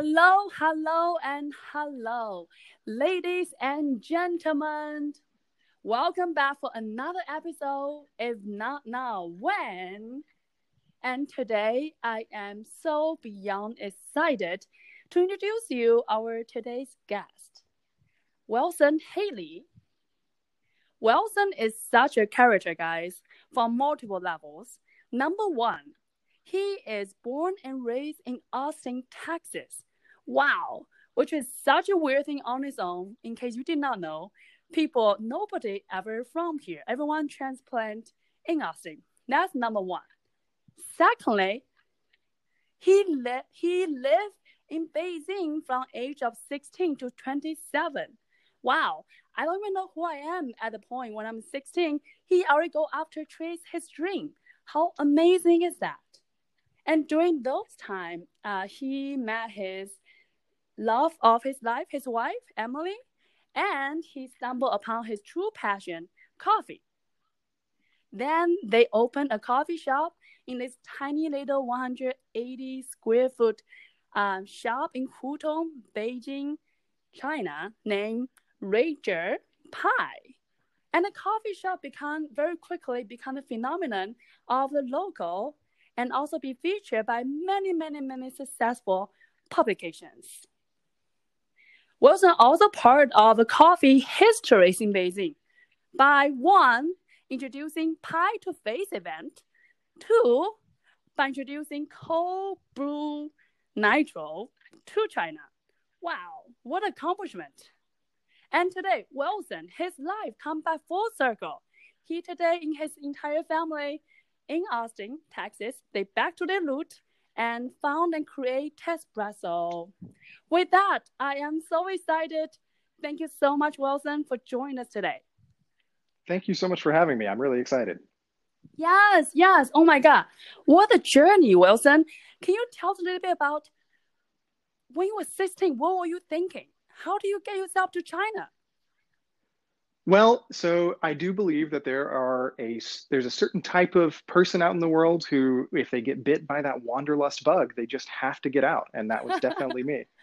Hello, hello, and hello, ladies and gentlemen. Welcome back for another episode. If not now, when? And today I am so beyond excited to introduce you our today's guest, Wilson Haley. Wilson is such a character, guys, from multiple levels. Number one, he is born and raised in Austin, Texas. Wow, which is such a weird thing on its own. In case you did not know, people, nobody ever from here. Everyone transplant in Austin. That's number one. Secondly, he li- he lived in Beijing from age of 16 to 27. Wow, I don't even know who I am at the point when I'm 16. He already go after chase his dream. How amazing is that? And during those time, uh, he met his love of his life, his wife Emily, and he stumbled upon his true passion, coffee. Then they opened a coffee shop in this tiny little 180 square foot um, shop in Hutong, Beijing, China, named Rager Pie. And the coffee shop become very quickly become a phenomenon of the local and also be featured by many, many, many successful publications. Wilson also part of the coffee history in Beijing by one, introducing Pie to Face event, two, by introducing cold brew nitro to China. Wow, what accomplishment! And today, Wilson, his life come back full circle. He today and his entire family in Austin, Texas, they back to their root and found and create Tespresso. With that, I am so excited. Thank you so much, Wilson, for joining us today. Thank you so much for having me. I'm really excited. Yes, yes. Oh my God. What a journey, Wilson. Can you tell us a little bit about when you were 16, what were you thinking? How do you get yourself to China? Well, so I do believe that there are a there's a certain type of person out in the world who, if they get bit by that wanderlust bug, they just have to get out, and that was definitely me.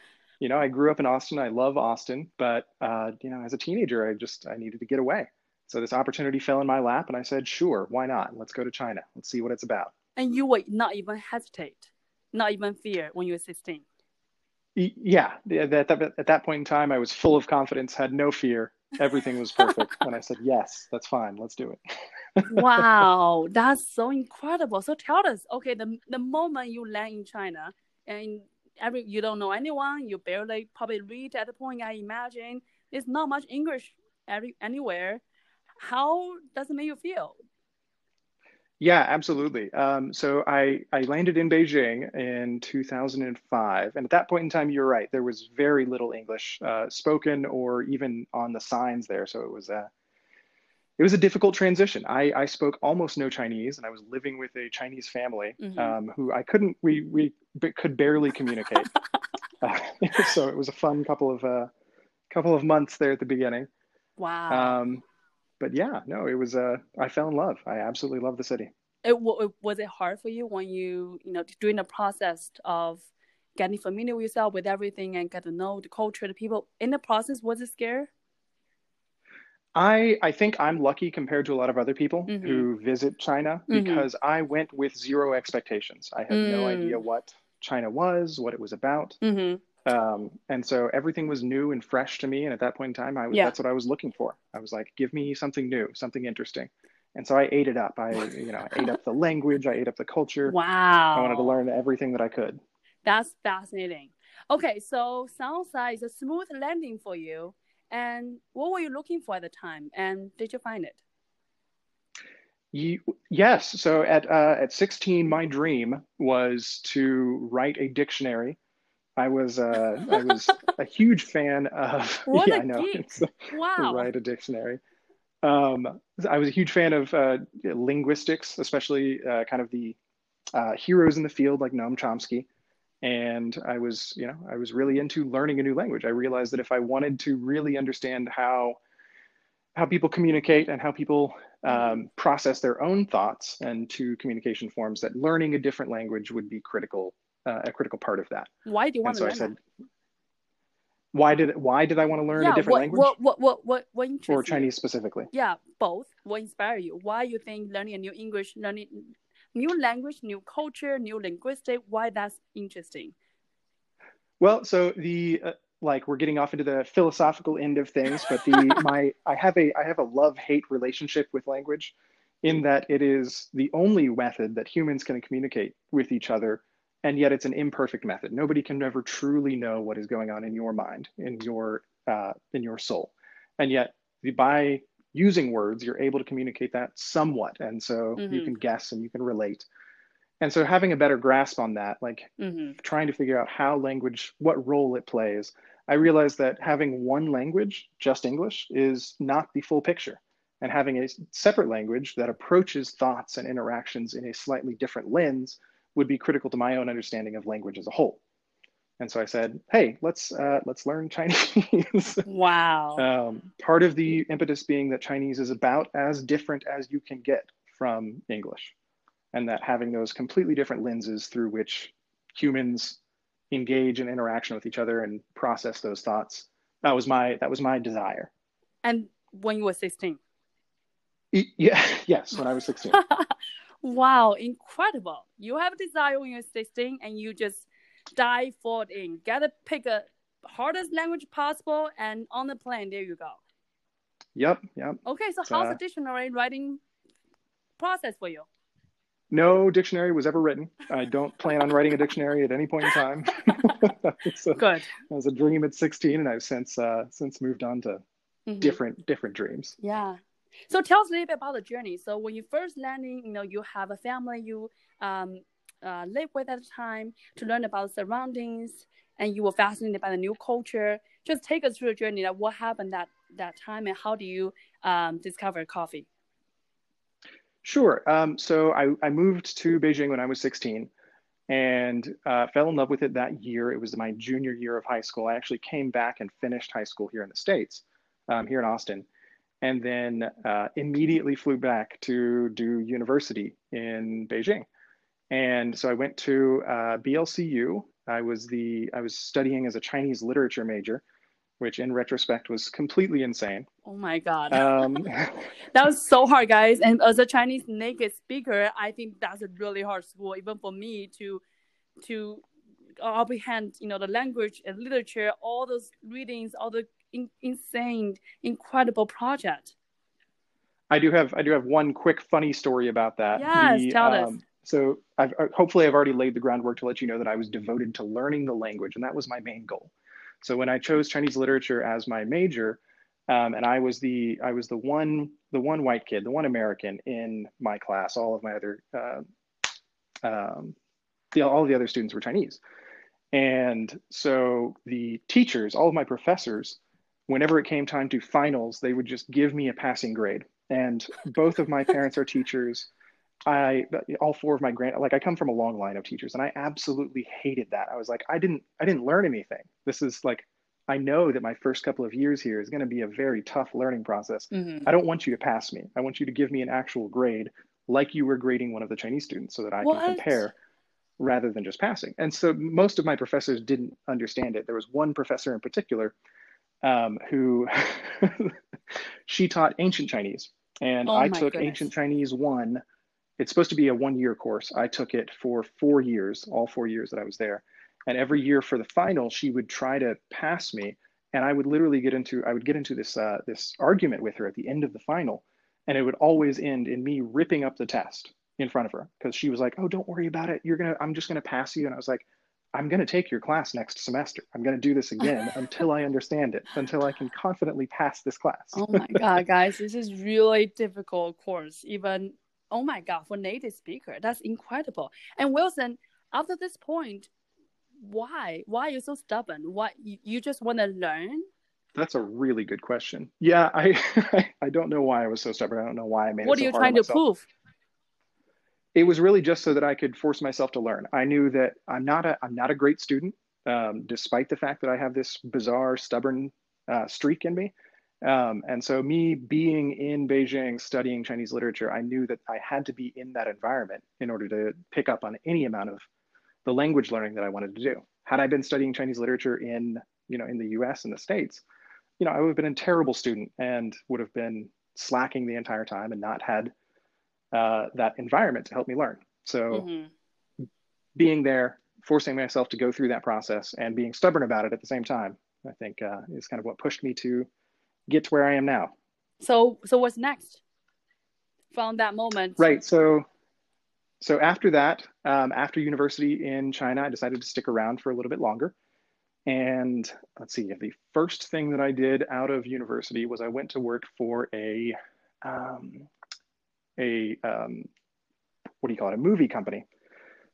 You know, I grew up in Austin. I love Austin, but uh, you know, as a teenager, I just I needed to get away. So this opportunity fell in my lap, and I said, "Sure, why not? Let's go to China. Let's see what it's about." And you would not even hesitate, not even fear when you were 16. Yeah, at that, at that point in time, I was full of confidence, had no fear, everything was perfect and i said yes that's fine let's do it. Wow that's so incredible. So tell us okay the, the moment you land in china and every you don't know anyone you barely probably read at the point i imagine there's not much english every, anywhere. How does it make you feel yeah, absolutely. Um, so I, I landed in Beijing in 2005. And at that point in time, you're right, there was very little English uh, spoken or even on the signs there. So it was a, it was a difficult transition. I, I spoke almost no Chinese and I was living with a Chinese family mm-hmm. um, who I couldn't, we, we could barely communicate. uh, so it was a fun couple of, uh, couple of months there at the beginning. Wow. Um, but yeah, no, it was. Uh, I fell in love. I absolutely love the city. It was it hard for you when you you know during the process of getting familiar with yourself with everything and get to know the culture, the people in the process. Was it scary? I I think I'm lucky compared to a lot of other people mm-hmm. who visit China mm-hmm. because. I went with zero expectations. I had mm. no idea what China was, what it was about. Mm-hmm. Um, and so everything was new and fresh to me. And at that point in time, I was, yeah. that's what I was looking for. I was like, give me something new, something interesting. And so I ate it up. I, you know, I ate up the language. I ate up the culture. Wow. I wanted to learn everything that I could. That's fascinating. Okay. So sounds like it's a smooth landing for you. And what were you looking for at the time? And did you find it? You, yes. So at uh, at 16, my dream was to write a dictionary I was uh, I was a huge fan of. What yeah, I know. wow. Write a dictionary. Um, I was a huge fan of uh, linguistics, especially uh, kind of the uh, heroes in the field like Noam Chomsky. And I was, you know, I was really into learning a new language. I realized that if I wanted to really understand how how people communicate and how people um, process their own thoughts and to communication forms, that learning a different language would be critical uh, a critical part of that. Why do you want and to so I learn said, why did why did I want to learn that? a different what, language What what what what what interests or you? Chinese specifically? Yeah, both. What inspire you? Why you think learning a new English, learning new language, new culture, new linguistic? Why that's interesting? Well, so the uh, like we're getting off into the philosophical end of things, but the my I have a I have a love hate relationship with language, in that it is the only method that humans can communicate with each other, and yet it's an imperfect method. Nobody can ever truly know what is going on in your mind, in your uh, in your soul, and yet by using words, you're able to communicate that somewhat, and so you Mhm. can guess and you can relate. And so having a better grasp on that, like hmm trying to figure out how language, what role it plays, I realized that having one language, just English, is not the full picture. And having a separate language that approaches thoughts and interactions in a slightly different lens would be critical to my own understanding of language as a whole. And so I said, "Hey, let's uh, let's learn Chinese." Wow. um, part of the impetus being that Chinese is about as different as you can get from English, and that having those completely different lenses through which humans engage in interaction with each other and process those thoughts that was my that was my desire. and when you were 16. E- Yeah, yes, when I was 16. wow, incredible. You have a desire when you're 16 and you just dive forward in. Gotta pick a hardest language possible and on the plane, there you go. Yep, yep. Okay, so how's uh, the dictionary writing process for you? No dictionary was ever written. I don't plan on writing a dictionary at any point in time. so, Good. that was a dream at 16, and I've since uh, since moved on to Mhm. different different dreams. Yeah. So tell us a little bit about the journey. So when you first landing, you know, you have a family you um, uh, live with at the time to learn about surroundings, and you were fascinated by the new culture. Just take us through the journey. Like what happened that that time, and how do you um, discover coffee? Sure. Um, so I, I moved to Beijing when I was 16 and uh, fell in love with it that year. It was my junior year of high school. I actually came back and finished high school here in the States, um, here in Austin, and then uh, immediately flew back to do university in Beijing. And so I went to uh, BLCU. I was the I was studying as a Chinese literature major, which in retrospect was completely insane. Oh my god, Um, that was so hard, guys. And as a Chinese native speaker, I think that's a really hard school, even for me to to comprehend, you know, the language and literature, all those readings, all the in, insane, incredible project. I do have I do have one quick funny story about that. Yes, The, tell us. um, So I've uh, hopefully I've already laid the groundwork to let you know that I was devoted to learning the language, and that was my main goal. So when I chose Chinese literature as my major, um, and I was the I was the one the one white kid, the one American in my class. All of my other uh, um, the, all of the other students were Chinese, and so the teachers, all of my professors, whenever it came time to finals, they would just give me a passing grade. And both of my parents are teachers. I all four of my grand like I come from a long line of teachers and I absolutely hated that. I was like I didn't I didn't learn anything. This is like I know that my first couple of years here is going to be a very tough learning process. Mhm. I don't want you to pass me. I want you to give me an actual grade like you were grading one of the Chinese students so that I What? can compare rather than just passing. And so most of my professors didn't understand it. There was one professor in particular um, who she taught ancient Chinese, and Oh I took goodness. ancient Chinese one. It's supposed to be a one-year course. I took it for four years, all four years that I was there, and every year for the final, she would try to pass me, and I would literally get into I would get into this uh, this argument with her at the end of the final, and it would always end in me ripping up the test in front of her because she was like, "Oh, don't worry about it. You're gonna I'm just gonna pass you," and I was like. I'm going to take your class next semester. I'm going to do this again until I understand it, until I can confidently pass this class. Oh my god, guys, this is really difficult course. Even oh my god, for native speaker, that's incredible. And Wilson, after this point, why? Why are you so stubborn? Why you, you just want to learn? That's a really good question. Yeah, I I don't know why I was so stubborn. I don't know why I made What it are you trying to prove? It was really just so that I could force myself to learn. I knew that I'm not a I'm not a great student, um, despite the fact that I have this bizarre stubborn uh, streak in me. Um, and so, me being in Beijing studying Chinese literature, I knew that I had to be in that environment in order to pick up on any amount of the language learning that I wanted to do. Had I been studying Chinese literature in, you know, in the US and the States, you know, I would have been a terrible student and would have been slacking the entire time and not had uh, that environment to help me learn. So mm-hmm. being there, forcing myself to go through that process and being stubborn about it at the same time, I think uh, is kind of what pushed me to get to where I am now. So, so what's next from that moment? Right. So, so after that, um, after university in China, I decided to stick around for a little bit longer. And let's see, the first thing that I did out of university was I went to work for a um, a um, what do you call it? A movie company.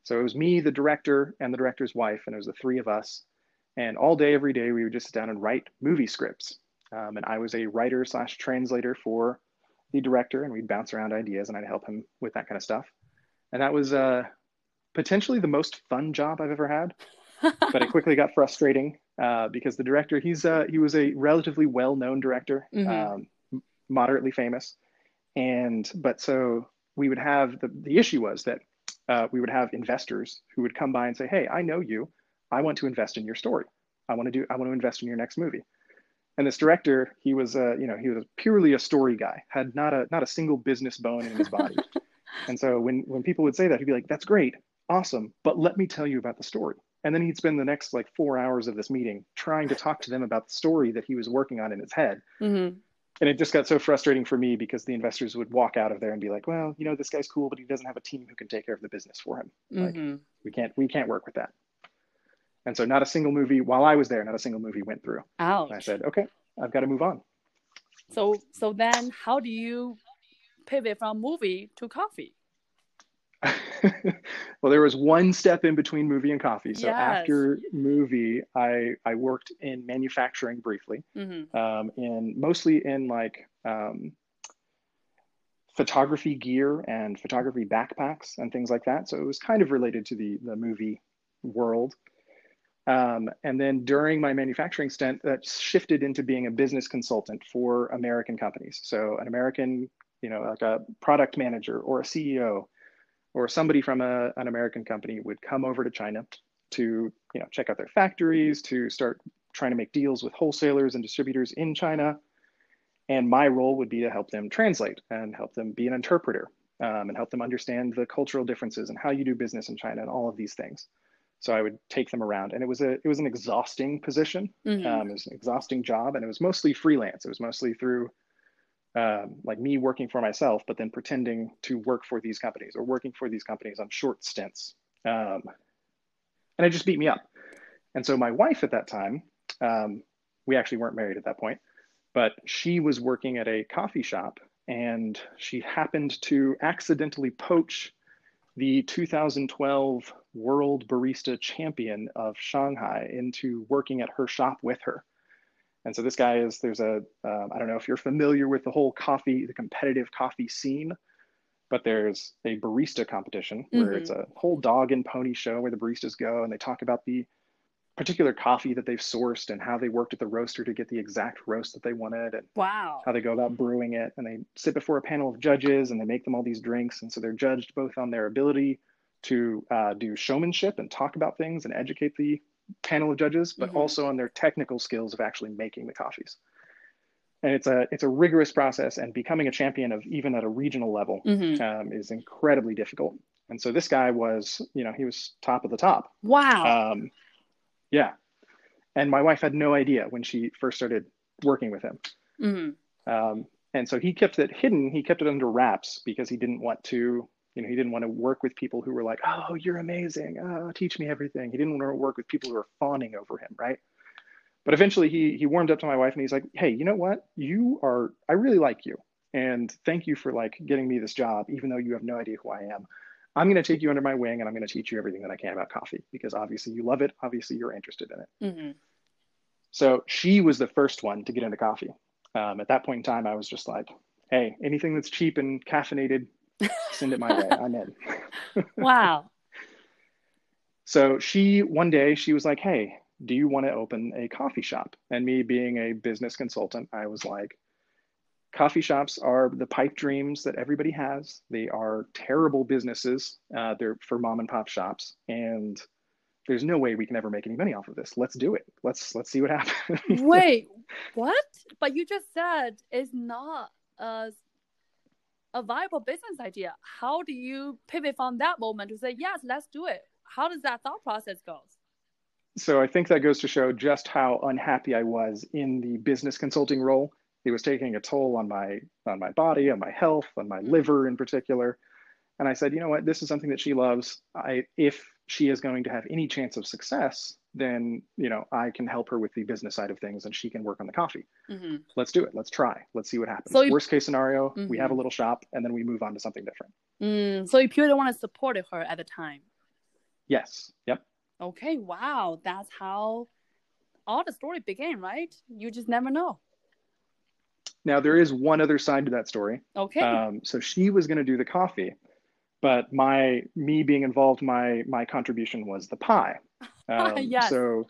So it was me, the director, and the director's wife, and it was the three of us. And all day, every day, we would just sit down and write movie scripts. Um, and I was a writer slash translator for the director, and we'd bounce around ideas, and I'd help him with that kind of stuff. And that was uh, potentially the most fun job I've ever had. but it quickly got frustrating uh, because the director he's uh, he was a relatively well known director, mm-hmm. um, moderately famous, and but so we would have the the issue was that uh, we would have investors who would come by and say, "Hey, I know you. I want to invest in your story. I want to do. I want to invest in your next movie." And this director, he was, uh, you know, he was purely a story guy, had not a not a single business bone in his body. and so when when people would say that, he'd be like, "That's great, awesome, but let me tell you about the story." And then he'd spend the next like four hours of this meeting trying to talk to them about the story that he was working on in his head. Mm-hmm. And it just got so frustrating for me because the investors would walk out of there and be like, "Well, you know, this guy's cool, but he doesn't have a team who can take care of the business for him. Mm-hmm. Like, we can't, we can't work with that." And so, not a single movie while I was there, not a single movie went through. Ouch. And I said, "Okay, I've got to move on." So, so then, how do you pivot from movie to coffee? well, there was one step in between movie and coffee. So yes. after movie, I I worked in manufacturing briefly, mm-hmm. um, in mostly in like um, photography gear and photography backpacks and things like that. So it was kind of related to the the movie world. Um, and then during my manufacturing stint, that shifted into being a business consultant for American companies. So an American, you know, like a product manager or a CEO or somebody from a, an American company would come over to China to you know check out their factories, to start trying to make deals with wholesalers and distributors in China. And my role would be to help them translate and help them be an interpreter um, and help them understand the cultural differences and how you do business in China and all of these things. So I would take them around, and it was a it was an exhausting position. Mm-hmm. Um, it was an exhausting job, and it was mostly freelance. It was mostly through um, like me working for myself, but then pretending to work for these companies or working for these companies on short stints. Um, and it just beat me up. And so my wife at that time, um, we actually weren't married at that point, but she was working at a coffee shop and she happened to accidentally poach the 2012 World Barista Champion of Shanghai into working at her shop with her. And so this guy is, there's a um, I don't know if you're familiar with the whole coffee, the competitive coffee scene, but there's a barista competition where mm-hmm. it's a whole dog and pony show where the baristas go and they talk about the particular coffee that they've sourced and how they worked at the roaster to get the exact roast that they wanted and wow. how they go about brewing it. And they sit before a panel of judges and they make them all these drinks. And so they're judged both on their ability to uh, do showmanship and talk about things and educate the panel of judges, but mm-hmm. also on their technical skills of actually making the coffees. And it's a it's a rigorous process, and becoming a champion of even at a regional level mm-hmm. um, is incredibly difficult. And so this guy was, you know, he was top of the top. Wow. Um, yeah. And my wife had no idea when she first started working with him. Mm-hmm. Um, and so he kept it hidden. He kept it under wraps because he didn't want to you know, he didn't want to work with people who were like, "Oh, you're amazing. Oh, teach me everything." He didn't want to work with people who were fawning over him, right? But eventually, he he warmed up to my wife, and he's like, "Hey, you know what? You are. I really like you, and thank you for like getting me this job, even though you have no idea who I am. I'm going to take you under my wing, and I'm going to teach you everything that I can about coffee because obviously you love it. Obviously, you're interested in it." Mm-hmm. So she was the first one to get into coffee. Um, at that point in time, I was just like, "Hey, anything that's cheap and caffeinated, Send it my way. I'm in. wow. So she, one day, she was like, Hey, do you want to open a coffee shop? And me being a business consultant, I was like, Coffee shops are the pipe dreams that everybody has. They are terrible businesses. Uh, they're for mom and pop shops. And there's no way we can ever make any money off of this. Let's do it. Let's let's see what happens. Wait, what? But you just said it's not a a viable business idea. How do you pivot from that moment to say yes, let's do it? How does that thought process go? So I think that goes to show just how unhappy I was in the business consulting role. It was taking a toll on my on my body, on my health, on my mm-hmm. liver in particular. And I said, you know what, this is something that she loves. I if she is going to have any chance of success, then you know I can help her with the business side of things, and she can work on the coffee. Mm-hmm. Let's do it. Let's try. Let's see what happens. So Worst case scenario, we Mhm. have a little shop, and then we move on to something different. Mm, so you purely want to support her at the time. Yes. Yep. Okay, wow, that's how all the story began, right? You just never know. Now there is one other side to that story. Okay. Um, so she was going to do the coffee, but my me being involved, my my contribution was the pie. Um, Yes. So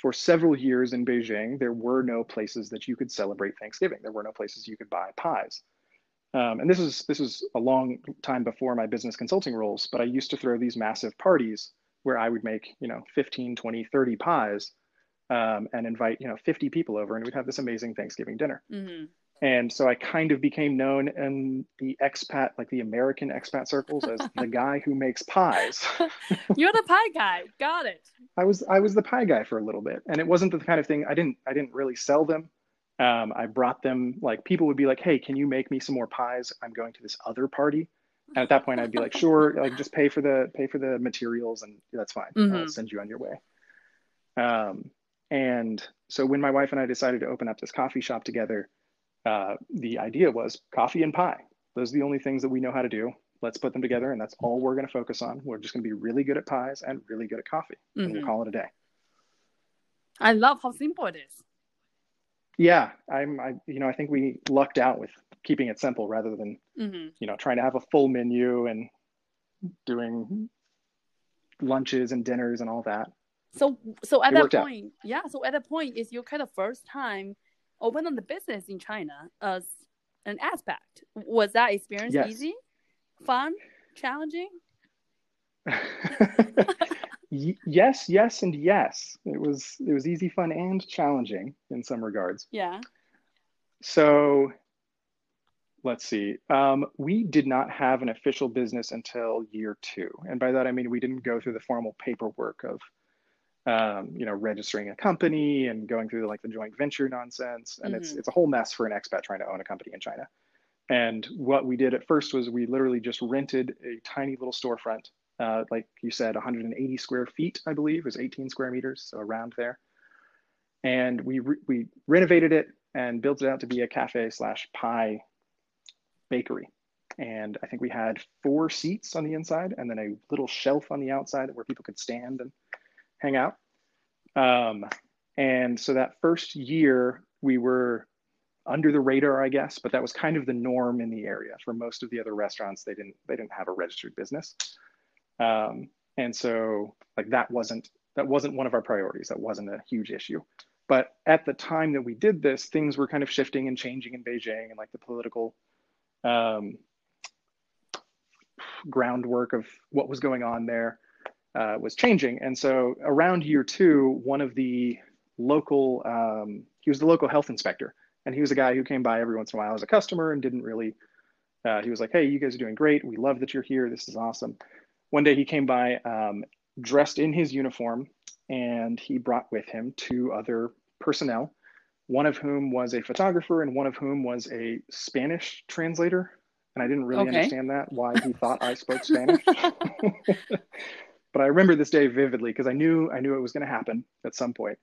for several years in Beijing, there were no places that you could celebrate Thanksgiving. There were no places you could buy pies. Um, and this is this is a long time before my business consulting roles, but I used to throw these massive parties where I would make, you know, 15, 20, 30 pies um, and invite, you know, 50 people over and we'd have this amazing Thanksgiving dinner. hmm And so I kind of became known in the expat, like the American expat circles, as the guy who makes pies. You're the pie guy. Got it. I was I was the pie guy for a little bit, and it wasn't the kind of thing I didn't I didn't really sell them. Um, I brought them like people would be like, "Hey, can you make me some more pies? I'm going to this other party." And at that point, I'd be like, "Sure, like just pay for the pay for the materials, and that's fine. I'll Mhm. send you on your way." Um, and so when my wife and I decided to open up this coffee shop together, uh, the idea was coffee and pie. Those are the only things that we know how to do. Let's put them together, and that's all we're going to focus on. We're just going to be really good at pies and really good at coffee, and we'll Mhm. call it a day. I love how simple it is. Yeah, I'm. I you know I think we lucked out with keeping it simple rather than hmm you know trying to have a full menu and doing lunches and dinners and all that. So, so at It that worked out. point, yeah. So at that point, is your kind of first time opening the business in China as an aspect. Was that experience Yes. easy, fun, challenging? Yes, yes, and yes. It was it was easy, fun, and challenging in some regards. Yeah. So let's see. Um, we did not have an official business until year two, and by that I mean we didn't go through the formal paperwork of um, you know registering a company and going through like the joint venture nonsense. And it's Mhm. it's a whole mess for an expat trying to own a company in China. And what we did at first was we literally just rented a tiny little storefront, uh, like you said, 180 square feet, I believe, was 18 square meters, so around there. And we re- we renovated it and built it out to be a cafe slash pie bakery. And I think we had four seats on the inside and then a little shelf on the outside where people could stand and hang out. Um, and so that first year we were under the radar, I guess, but that was kind of the norm in the area. For most of the other restaurants, they didn't they didn't have a registered business, um, and so like that wasn't that wasn't one of our priorities. That wasn't a huge issue. But at the time that we did this, things were kind of shifting and changing in Beijing, and like the political um, groundwork of what was going on there uh, was changing. And so around year two, one of the local um, he was the local health inspector. And he was a guy who came by every once in a while as a customer and didn't really uh, he was like hey you guys are doing great. We love that you're here. This is awesome. One day he came by um, dressed in his uniform and he brought with him two other personnel one of whom was a photographer and one of whom was a spanish translator. And i didn't really Okay. understand that why he thought i spoke spanish but i remember this day vividly because i knew i knew it was going to happen at some point.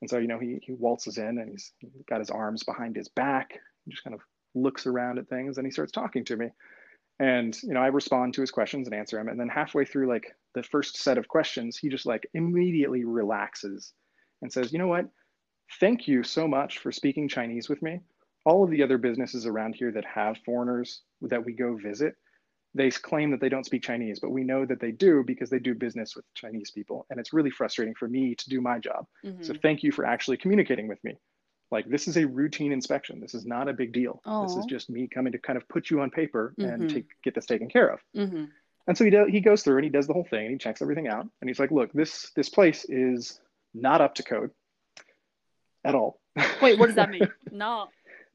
and so, you know, he, he waltzes in and he's got his arms behind his back, just kind of looks around at things and he starts talking to me. And, you know, I respond to his questions and answer him. And then halfway through, like the first set of questions, he just like immediately relaxes and says, you know what? Thank you so much for speaking Chinese with me. All of the other businesses around here that have foreigners that we go visit, they claim that they don't speak Chinese, but we know that they do because they do business with Chinese people. And it's really frustrating for me to do my job. Mhm. So thank you for actually communicating with me. Like this is a routine inspection. This is not a big deal. This is just me coming to kind of put you on paper and Mhm. take, get this taken care of. Mhm. And so he do, he goes through and he does the whole thing and he checks everything out and he's like, look, this this place is not up to code at all. Wait, what does that mean? no.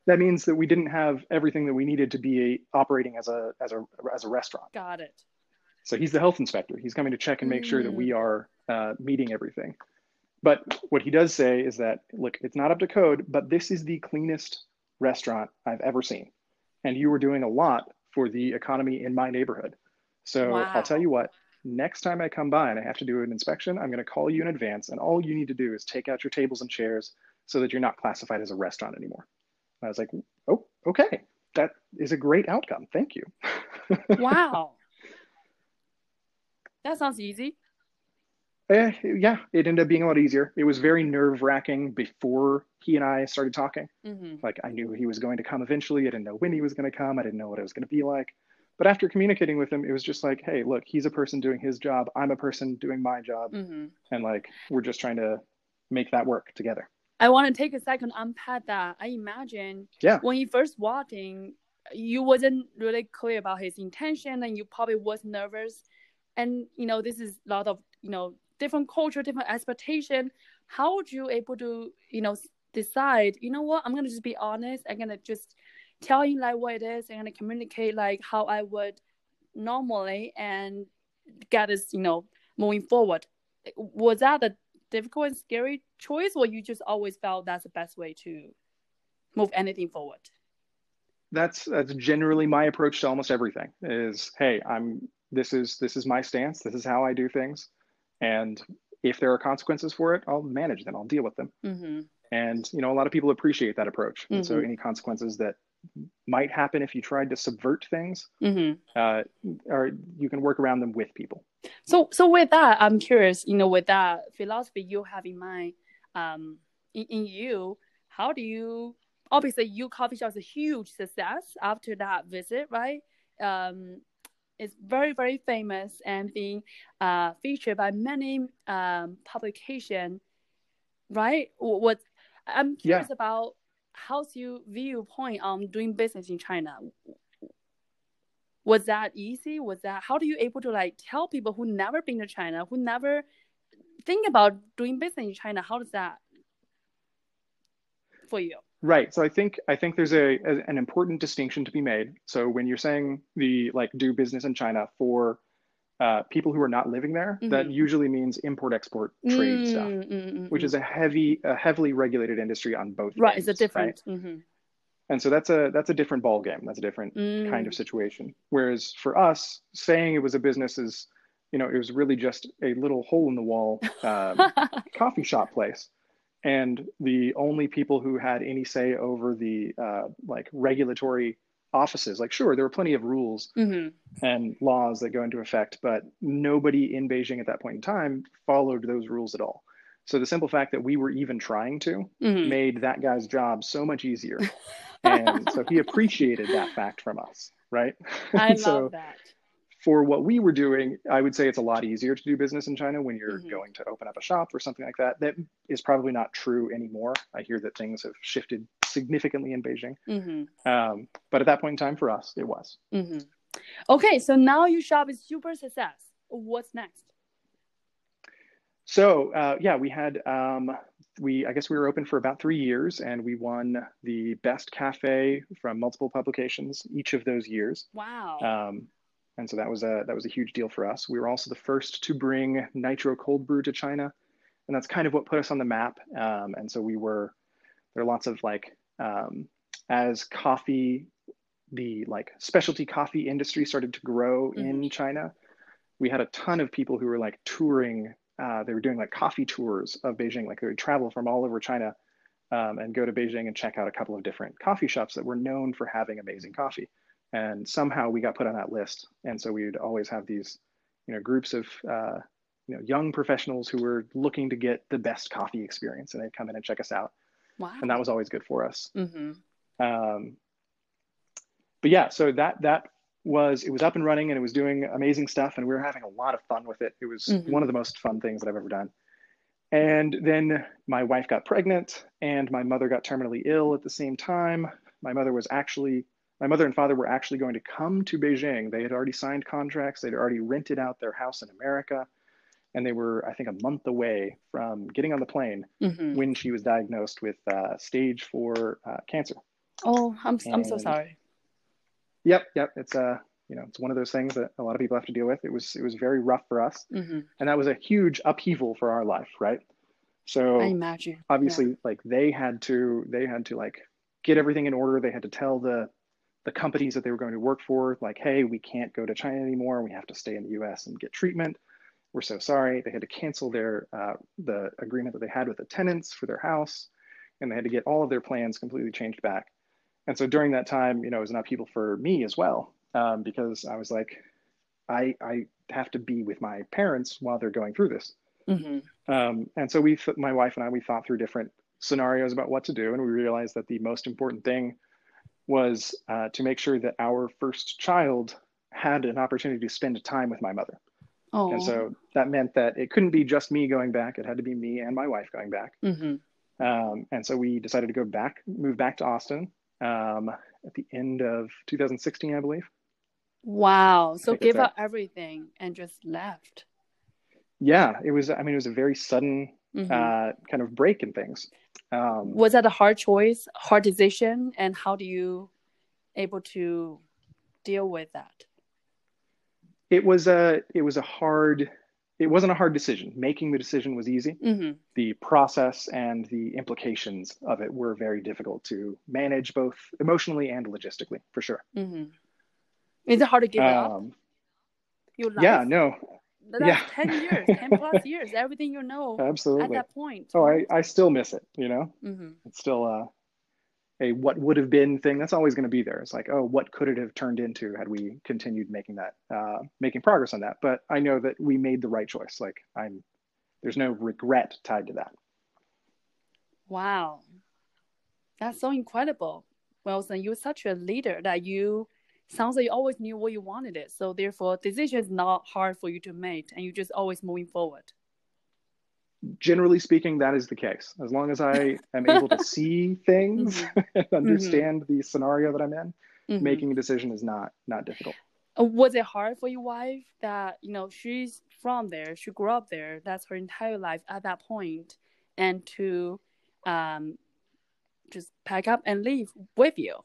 That means that we didn't have everything that we needed to be operating as a as a as a restaurant. Got it. So he's the health inspector. He's coming to check and make mm. sure that we mm. are uh, meeting everything. But what he does say is that look, it's not up to code, but this is the cleanest restaurant I've ever seen, and you were doing a lot for the economy in my neighborhood. So wow. I'll tell you what, next time I come by and I have to do an inspection, I'm going to call you in advance. And all you need to do is take out your tables and chairs so that you're not classified as a restaurant anymore. I was like, oh, okay. That is a great outcome. Thank you. wow. That sounds easy. Uh, yeah, it ended up being a lot easier. It was very nerve wracking before he and I started talking. Mm-hmm. Like I knew he was going to come eventually. I didn't know when he was going to come. I didn't know what it was going to be like. But after communicating with him, it was just like, hey, look, he's a person doing his job. I'm a person doing my job. Mm-hmm. And like, we're just trying to make that work together. I want to take a second unpack that. I imagine yeah. when you first walked in, you wasn't really clear about his intention and you probably was nervous. And, you know, this is a lot of, you know, different culture, different expectation. How would you able to, you know, decide, you know what, I'm going to just be honest. I'm going to just tell you like what it is and communicate like how I would normally and get us, you know, moving forward. Was that a difficult and scary choice, or you just always felt that's the best way to move anything forward? That's that's generally my approach to almost everything. Is hey, I'm this is this is my stance. This is how I do things, and if there are consequences for it, I'll manage them. I'll deal with them. Mm-hmm. And you know, a lot of people appreciate that approach. And mm-hmm. so, any consequences that might happen if you tried to subvert things, mm-hmm. uh, or you can work around them with people. So, so with that, I'm curious. You know, with that philosophy you have in mind, um, in, in you, how do you? Obviously, you coffee shop is a huge success after that visit, right? Um, it's very very famous and being uh, featured by many um, publication, right? What I'm curious yeah. about how's your viewpoint on doing business in China? Was that easy? Was that how do you able to like tell people who never been to China, who never think about doing business in China? How does that for you? Right. So I think I think there's a, a, an important distinction to be made. So when you're saying the like do business in China for uh, people who are not living there, mm-hmm. that usually means import export trade mm-hmm. stuff, mm-hmm. which is a heavy, a heavily regulated industry on both. Right, it's a different. Right? Mm-hmm. And so that's a that's a different ball game. That's a different kind of mm. situation. Whereas for us, saying it was a business is, you know, it was really just a little hole in the wall um, coffee shop place and the only people who had any say over the uh, like regulatory offices. Like, sure, there were plenty of rules mm-hmm. and laws that go into effect, but nobody in Beijing at that point in time followed those rules at all. So the simple fact that we were even trying to mm-hmm. made that guy's job so much easier. and so he appreciated that fact from us, right? I so love that. For what we were doing, I would say it's a lot easier to do business in China when you're mm-hmm. going to open up a shop or something like that. That is probably not true anymore. I hear that things have shifted significantly in Beijing. Mm-hmm. Um, but at that point in time, for us, it was. Mm-hmm. Okay, so now your shop is super success. What's next? So uh, yeah, we had um, we I guess we were open for about three years, and we won the best cafe from multiple publications each of those years. Wow. Um, and so that was a that was a huge deal for us. We were also the first to bring nitro cold brew to China, and that's kind of what put us on the map. Um, and so we were there are lots of like um, as coffee, the like specialty coffee industry started to grow mm-hmm. in China, we had a ton of people who were like touring. Uh, they were doing like coffee tours of Beijing. Like they would travel from all over China um, and go to Beijing and check out a couple of different coffee shops that were known for having amazing coffee. And somehow we got put on that list. And so we would always have these, you know, groups of uh, you know young professionals who were looking to get the best coffee experience, and they'd come in and check us out. Wow. And that was always good for us. Mm-hmm. Um, but yeah, so that that was it was up and running and it was doing amazing stuff and we were having a lot of fun with it. It was mm-hmm. one of the most fun things that I've ever done. And then my wife got pregnant and my mother got terminally ill at the same time. My mother was actually my mother and father were actually going to come to Beijing. They had already signed contracts, they'd already rented out their house in America, and they were, I think, a month away from getting on the plane Mm-hmm. when she was diagnosed with uh, stage four uh, cancer. Oh, I'm I'm so sorry. Yep, yep. It's uh, you know, it's one of those things that a lot of people have to deal with. It was it was very rough for us, Mm-hmm. and that was a huge upheaval for our life, right? So I imagine. obviously like they had to they had to like get everything in order they had to tell the the companies that they were going to work for like hey we can't go to china anymore. We have to stay in the us and get treatment. We're so sorry. They had to cancel their uh, the agreement that they had with the tenants for their house and they had to get all of their plans completely changed back. And so during that time you know it was an upheaval for me as well um, because i was like i i have to be with my parents while they're going through this. Mm-hmm. um, and so we, th- my wife and I, we thought through different scenarios about what to do, and we realized that the most important thing was uh, to make sure that our first child had an opportunity to spend time with my mother. Oh. And so that meant that it couldn't be just me going back; it had to be me and my wife going back. Mm-hmm. Um, and so we decided to go back, move back to Austin um, at the end of 2016, I believe. Wow. So give up everything and just left. Yeah, it was. I mean, it was a very sudden Mhm. uh, kind of break in things. Um, was that a hard choice, hard decision, and how do you able to deal with that? it was a it was a hard it wasn't a hard decision making the decision was easy Mm-hmm. the process and the implications of it were very difficult to manage both emotionally and logistically for sure Mm-hmm. Is it hard to give up? um, life? yeah no That's yeah. 10 years, 10 plus years, everything you know absolutely at that point. oh I, I still miss it you know Mm-hmm. it's still a a what would have been thing that's always going to be there it's like oh what could it have turned into had we continued making that uh, making progress on that but i know that we made the right choice like i'm there's no regret tied to that Wow. That's so incredible. Well, then you're such a leader that you sounds like you always knew what you wanted it. So therefore decision is not hard for you to make and you're just always moving forward. generally speaking, that is the case. As long as I am able to see things and understand the scenario that I'm in, Mhm. making a decision is not not difficult. Uh, Was it hard for your wife that, you know, she's from there, she grew up there, that's her entire life at that point, and to um just pack up and leave with you?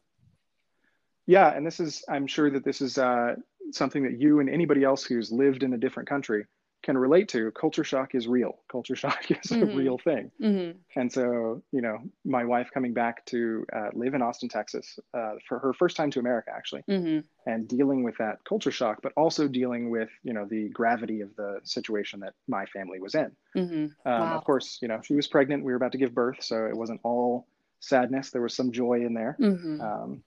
Yeah, and this is I'm sure that this is uh, something that you and anybody else who's lived in a different country can relate to. Culture shock is real. Culture shock is Mhm. a real thing. Mm-hmm. And so, you know, my wife coming back to uh, live in Austin, Texas, uh, for her first time to America, actually, Mm-hmm. and dealing with that culture shock, but also dealing with, you know, the gravity of the situation that my family was in. Mm-hmm. Um, Wow. Of course, you know, she was pregnant. We were about to give birth, so it wasn't all sadness. There was some joy in there. Mm-hmm. Um,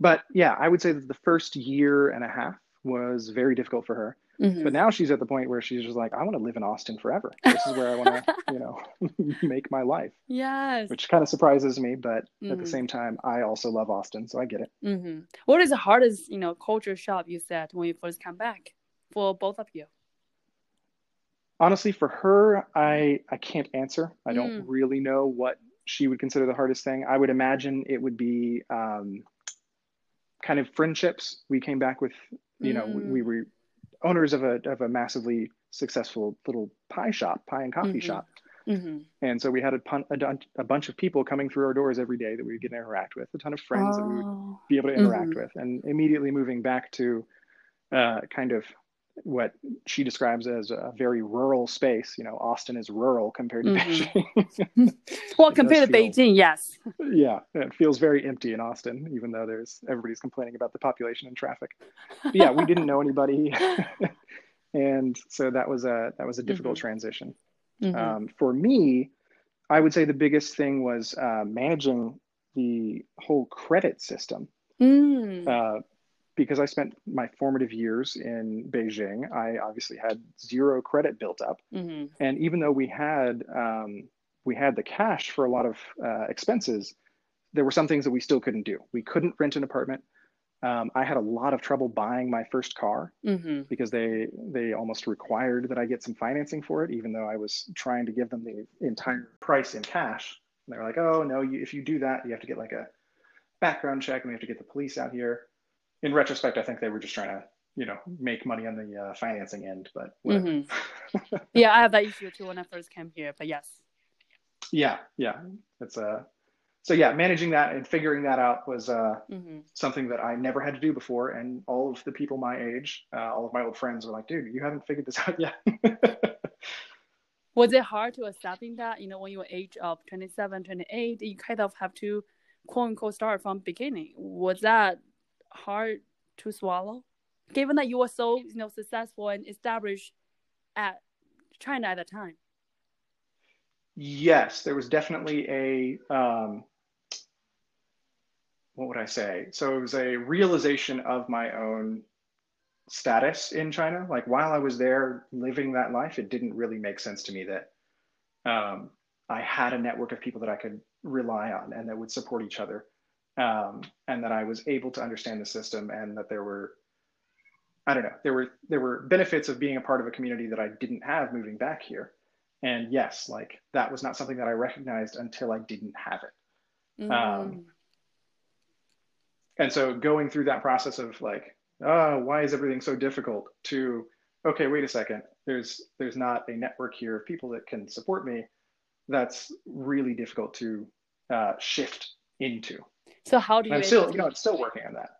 but yeah, I would say that the first year and a half was very difficult for her. Mm-hmm. But now she's at the point where she's just like, I want to live in Austin forever. This is where I want to, you know, make my life, yes. which kind of surprises me. But at Mhm. the same time, I also love Austin, so I get it. Mm-hmm. What is the hardest, you know, culture shock you said when you first come back for both of you? Honestly, for her, I I can't answer. I don't Mm. really know what she would consider the hardest thing. I would imagine it would be um, kind of friendships. We came back with, you know, we, Mm. we were owners of a of a massively successful little pie shop, pie and coffee Mhm. shop, Mm-hmm. and so we had a, pun- a, a bunch of people coming through our doors every day that we would get to interact with, a ton of friends that we would Oh. be able to interact Mhm. with, and immediately moving back to uh, kind of what she describes as a very rural space. You know, Austin is rural compared to Mhm. Beijing. Well, compared to feel- Beijing, yes. yeah, it feels very empty in Austin, even though there's everybody's complaining about the population and traffic. But yeah, we didn't know anybody, and so that was a that was a difficult transition. Mhm. Um, for me, I would say the biggest thing was uh, managing the whole credit system. Mm. Uh, because I spent my formative years in Beijing, I obviously had zero credit built up. Mhm. And even though we had um, we had the cash for a lot of uh, expenses, there were some things that we still couldn't do. We couldn't rent an apartment. Um, I had a lot of trouble buying my first car Mhm. because they they almost required that I get some financing for it, even though I was trying to give them the entire price in cash. And they were like, "Oh no, you, if you do that, you have to get like a background check and we have to get the police out here. In retrospect, I think they were just trying to, you know, make money on the uh, financing end, but mm-hmm. yeah, I have that issue too when I first came here, but yes. Yeah, yeah, it's a. Uh, so yeah, managing that and figuring that out was uh, mm-hmm. something that I never had to do before, and all of the people my age, uh, all of my old friends were like, "Dude, you haven't figured this out yet." was it hard to accepting that you know when you were age of 27 28 you kind of have to quote unquote start from beginning was that hard to swallow given that you were so you know successful and established at china at the time yes there was definitely a um, what would i say so it was a realization of my own status in China. Like while I was there living that life, it didn't really make sense to me that um, I had a network of people that I could rely on and that would support each other. Um, and that I was able to understand the system and that there were, I don't know, there were there were benefits of being a part of a community that I didn't have moving back here. And yes, like that was not something that I recognized until I didn't have it. Mm. Um, and so going through that process of like oh, why is everything so difficult? To okay, wait a second. There's there's not a network here of people that can support me. That's really difficult to uh, shift into. So how do you? I'm still, you know, I'm still working on that.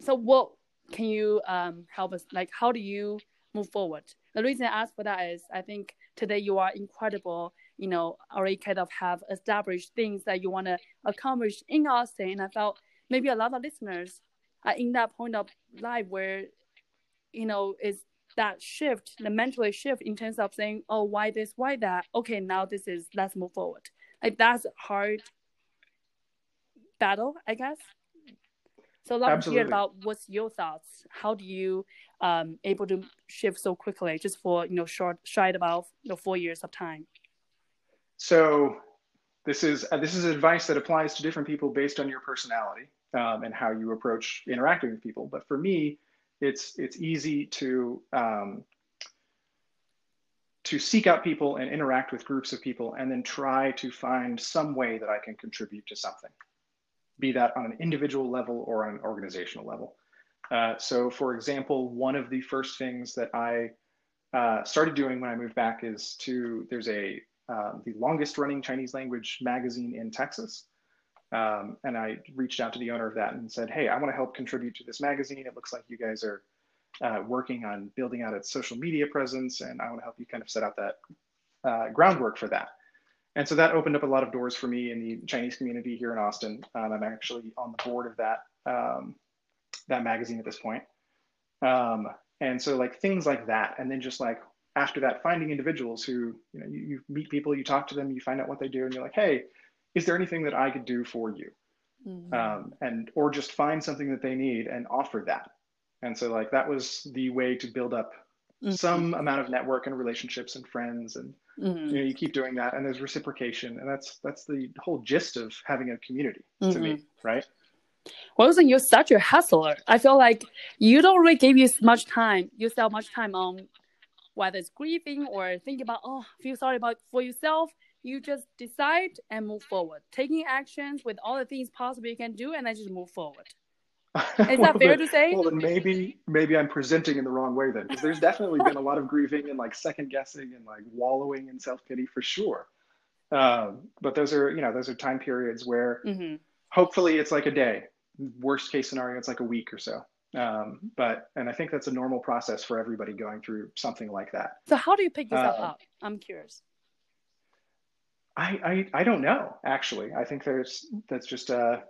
So what can you um, help us? Like, how do you move forward? The reason I ask for that is I think today you are incredible. You know, already kind of have established things that you want to accomplish in Austin. And I felt maybe a lot of listeners are in that point of life where you know is that shift the mentally shift in terms of saying oh why this why that okay now this is let's move forward like that's hard battle i guess. So love to hear about what's your thoughts? How do you um able to shift so quickly just for you know short shy about you know, four years of time? So this is uh, this is advice that applies to different people based on your personality um, and how you approach interacting with people. But for me, it's it's easy to um, to seek out people and interact with groups of people, and then try to find some way that I can contribute to something, be that on an individual level or on an organizational level. Uh, so, for example, one of the first things that I uh, started doing when I moved back is to there's a um, the longest running Chinese language magazine in Texas. Um, and I reached out to the owner of that and said, Hey, I want to help contribute to this magazine. It looks like you guys are uh, working on building out its social media presence, and I want to help you kind of set out that uh, groundwork for that. And so that opened up a lot of doors for me in the Chinese community here in Austin. Um, I'm actually on the board of that um, that magazine at this point. Um, and so like things like that, and then just like after that, finding individuals who you know you, you meet people, you talk to them, you find out what they do, and you're like, hey, is there anything that I could do for you? Mm-hmm. Um, and or just find something that they need and offer that. And so like that was the way to build up mm-hmm. some amount of network and relationships and friends and mm-hmm. you know you keep doing that and there's reciprocation and that's that's the whole gist of having a community to me, mm-hmm. right? Wilson, you're such a hustler. I feel like you don't really give you much time, you yourself much time on whether it's grieving or thinking about, oh, feel sorry about for yourself you just decide and move forward, taking actions with all the things possible you can do, and then just move forward. Is that fair to say? Well, then maybe maybe I'm presenting in the wrong way then, because there's definitely been a lot of grieving and like second guessing and like wallowing in self pity for sure. Um, but those are you know those are time periods where mm-hmm. hopefully it's like a day. Worst case scenario, it's like a week or so. Um, but and I think that's a normal process for everybody going through something like that. So how do you pick yourself up? I'm curious. I, I I don't know actually. I think there's that's just a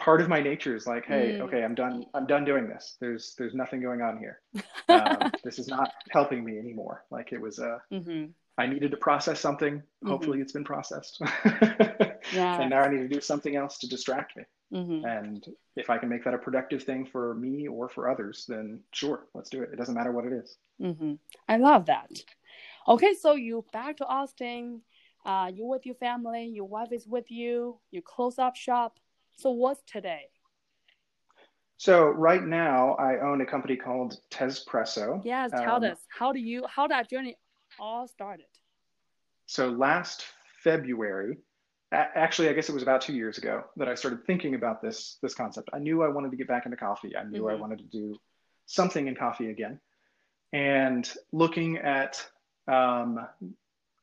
part of my nature is like, hey, mm. okay, I'm done. I'm done doing this. There's there's nothing going on here. Um, this is not helping me anymore. Like it was a. Uh, mm-hmm. I needed to process something. Mm-hmm. Hopefully, it's been processed. yeah. And now I need to do something else to distract me. Mm-hmm. And if I can make that a productive thing for me or for others, then sure, let's do it. It doesn't matter what it is. Mm-hmm. I love that. Okay, so you back to Austin uh, you with your family, your wife is with you, you close up shop. So what's today? So right now I own a company called Tespresso. Yes, tell um, us how do you how that journey all started? So last February, actually, I guess it was about two years ago that I started thinking about this this concept. I knew I wanted to get back into coffee. I knew mm-hmm. I wanted to do something in coffee again, and looking at. Um,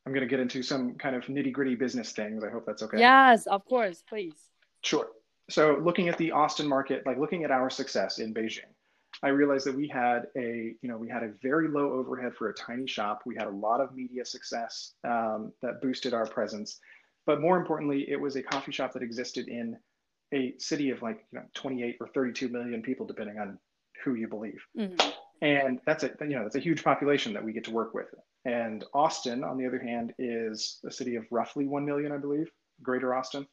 I'm going to get into some kind of nitty gritty business things. I hope that's okay. Yes, of course, please. Sure. So, looking at the Austin market, like looking at our success in Beijing, I realized that we had a, you know, we had a very low overhead for a tiny shop. We had a lot of media success um, that boosted our presence, but more importantly, it was a coffee shop that existed in a city of like you know 28 or 32 million people, depending on who you believe. Mm-hmm. And that's a you know that's a huge population that we get to work with. And Austin, on the other hand, is a city of roughly one million, I believe, Greater Austin.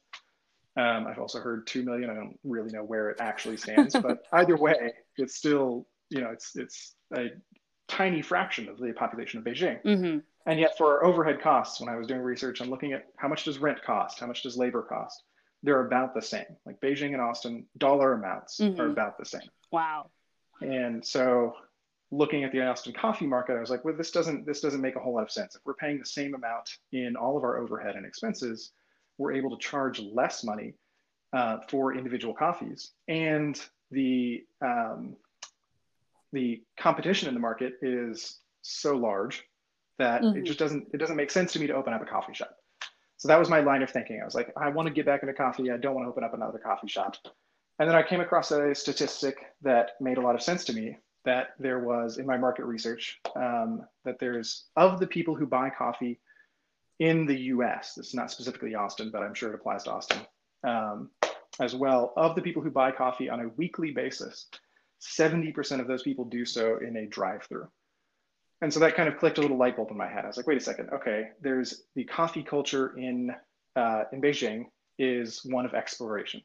Um, I've also heard two million. I don't really know where it actually stands, but either way, it's still you know it's it's a tiny fraction of the population of Beijing. Mm-hmm. And yet, for our overhead costs, when I was doing research and looking at how much does rent cost, how much does labor cost, they're about the same. Like Beijing and Austin, dollar amounts mm-hmm. are about the same. Wow. And so, looking at the Austin coffee market, I was like, well, this doesn't this doesn't make a whole lot of sense. If we're paying the same amount in all of our overhead and expenses, we're able to charge less money uh, for individual coffees, and the um, the competition in the market is so large that mm-hmm. it just doesn't it doesn't make sense to me to open up a coffee shop. So that was my line of thinking. I was like, I want to get back into coffee. I don't want to open up another coffee shop. And then I came across a statistic that made a lot of sense to me that there was in my market research um, that there's of the people who buy coffee in the US, this is not specifically Austin, but I'm sure it applies to Austin um, as well, of the people who buy coffee on a weekly basis, 70% of those people do so in a drive through. And so that kind of clicked a little light bulb in my head. I was like, wait a second, okay, there's the coffee culture in, uh, in Beijing is one of exploration.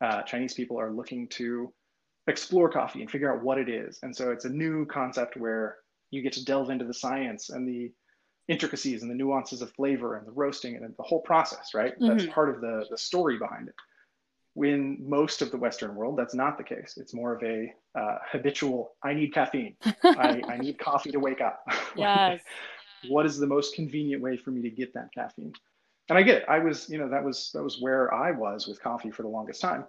Uh, Chinese people are looking to explore coffee and figure out what it is. And so it's a new concept where you get to delve into the science and the intricacies and the nuances of flavor and the roasting and the whole process, right? Mm-hmm. That's part of the, the story behind it. In most of the Western world, that's not the case. It's more of a uh, habitual, I need caffeine. I, I, need coffee to wake up. Yes. what is the most convenient way for me to get that caffeine? And I get it. I was, you know, that was, that was where I was with coffee for the longest time.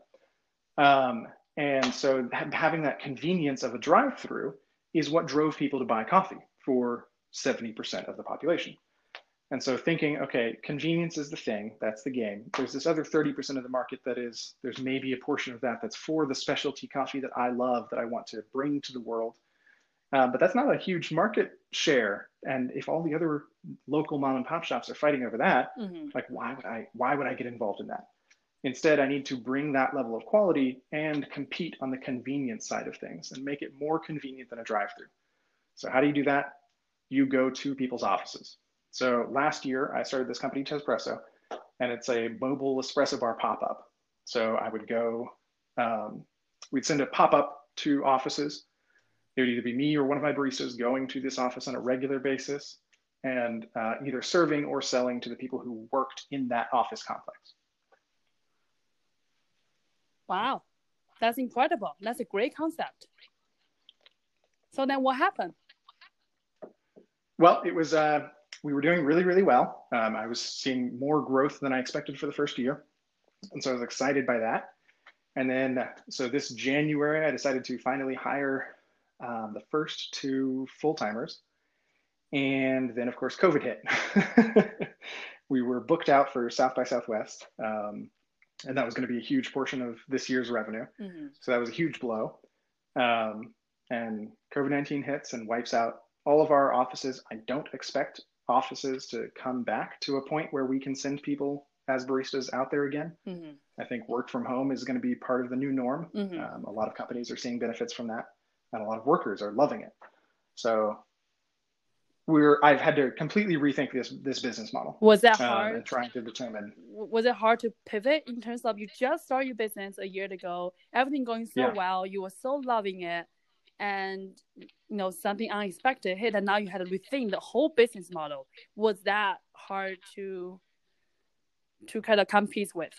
Um, and so having that convenience of a drive through is what drove people to buy coffee for 70% of the population. And so thinking, okay, convenience is the thing, that's the game. There's this other 30% of the market that is, there's maybe a portion of that that's for the specialty coffee that I love, that I want to bring to the world. Uh, but that's not a huge market share. And if all the other local mom and pop shops are fighting over that, mm-hmm. like why would I why would I get involved in that? Instead, I need to bring that level of quality and compete on the convenience side of things and make it more convenient than a drive-through. So how do you do that? You go to people's offices. So last year, I started this company, Tespresso, and it's a mobile espresso bar pop up. So I would go, um, we'd send a pop up to offices. It would either be me or one of my baristas going to this office on a regular basis and uh, either serving or selling to the people who worked in that office complex. Wow, that's incredible. That's a great concept. So then what happened? Well, it was, uh, we were doing really, really well. Um, I was seeing more growth than I expected for the first year. And so I was excited by that. And then, so this January, I decided to finally hire um, the first two full timers. And then, of course, COVID hit. we were booked out for South by Southwest. Um, and that was going to be a huge portion of this year's revenue. Mm-hmm. So that was a huge blow. Um, and COVID 19 hits and wipes out all of our offices. I don't expect offices to come back to a point where we can send people as baristas out there again. Mm-hmm. I think work from home is going to be part of the new norm. Mm-hmm. Um, a lot of companies are seeing benefits from that, and a lot of workers are loving it. So we're I've had to completely rethink this this business model. Was that um, hard? Um, and trying to determine. Was it hard to pivot in terms of you just started your business a year ago, everything going so yeah. well, you were so loving it, and you know something unexpected hit and now you had to rethink the whole business model was that hard to to kind of compete with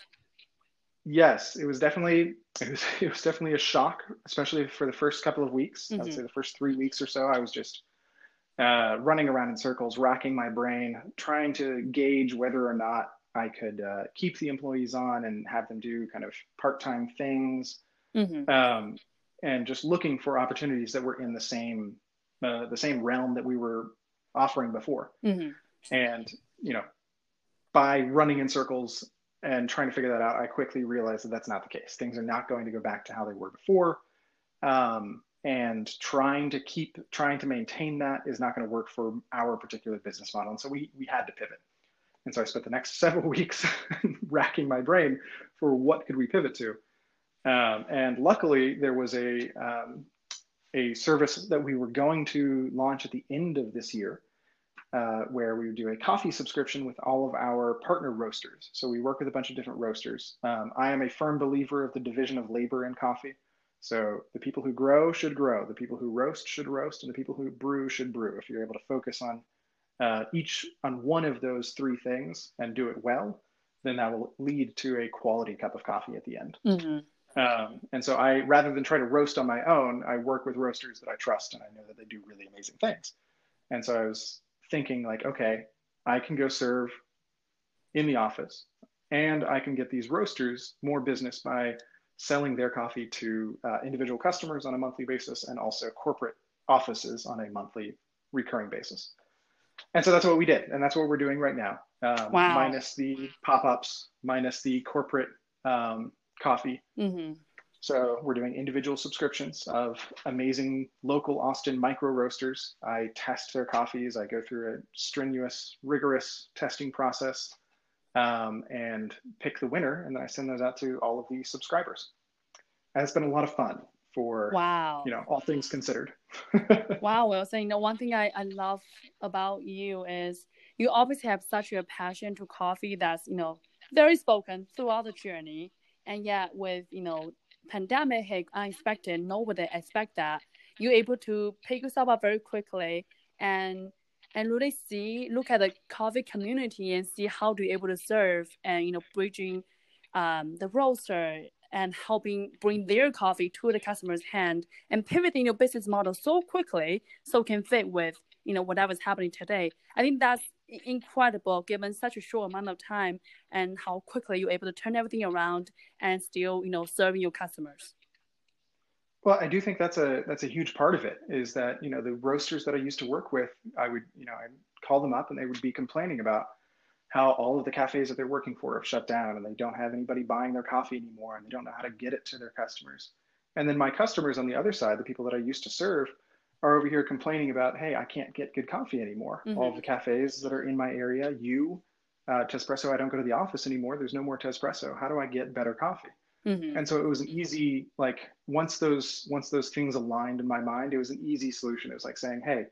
yes it was definitely it was, it was definitely a shock especially for the first couple of weeks mm-hmm. i would mm-hmm. say the first three weeks or so i was just uh, running around in circles racking my brain trying to gauge whether or not I could uh, keep the employees on and have them do kind of part-time things, Mm-hmm. um, and just looking for opportunities that were in the same uh, the same realm that we were offering before. Mm-hmm. And you know, by running in circles and trying to figure that out, I quickly realized that that's not the case. Things are not going to go back to how they were before. Um, and trying to keep trying to maintain that is not going to work for our particular business model. And so we we had to pivot. And so I spent the next several weeks racking my brain for what could we pivot to. Um, and luckily, there was a um, a service that we were going to launch at the end of this year, uh, where we would do a coffee subscription with all of our partner roasters. So we work with a bunch of different roasters. Um, I am a firm believer of the division of labor in coffee. So the people who grow should grow, the people who roast should roast, and the people who brew should brew. If you're able to focus on uh, each on one of those three things and do it well, then that will lead to a quality cup of coffee at the end. Mm-hmm. Um, and so I, rather than try to roast on my own, I work with roasters that I trust and I know that they do really amazing things. And so I was thinking like, okay, I can go serve in the office and I can get these roasters more business by selling their coffee to uh, individual customers on a monthly basis and also corporate offices on a monthly recurring basis. And so that's what we did. And that's what we're doing right now. Um, Wow. Minus the pop-ups, minus the corporate um, coffee. Mm-hmm. So we're doing individual subscriptions of amazing local Austin micro roasters. I test their coffees. I go through a strenuous, rigorous testing process um, and pick the winner, and then I send those out to all of the subscribers. And it's been a lot of fun for Wow. you know all things considered. Wow, Wilson. You know, one thing I, I love about you is you always have such a passion to coffee that's, you know, very spoken throughout the journey. And yet with, you know, pandemic hit unexpected, nobody expect that. You're able to pick yourself up very quickly and and really see look at the coffee community and see how to able to serve and you know bridging um, the roaster and helping bring their coffee to the customer's hand and pivoting your business model so quickly so can fit with you know whatever's happening today i think that's incredible given such a short amount of time and how quickly you're able to turn everything around and still you know serving your customers Well, I do think that's a that's a huge part of it is that, you know, the roasters that I used to work with, I would, you know, I'd call them up and they would be complaining about how all of the cafes that they're working for have shut down and they don't have anybody buying their coffee anymore and they don't know how to get it to their customers. And then my customers on the other side, the people that I used to serve, are over here complaining about, hey, I can't get good coffee anymore. Mhm. All of the cafes that are in my area, you, uh, Tespresso, I don't go to the office anymore. There's no more Tespresso. How do I get better coffee? hmm and so it was an easy like once those once those things aligned in my mind it was an easy solution it was like saying hey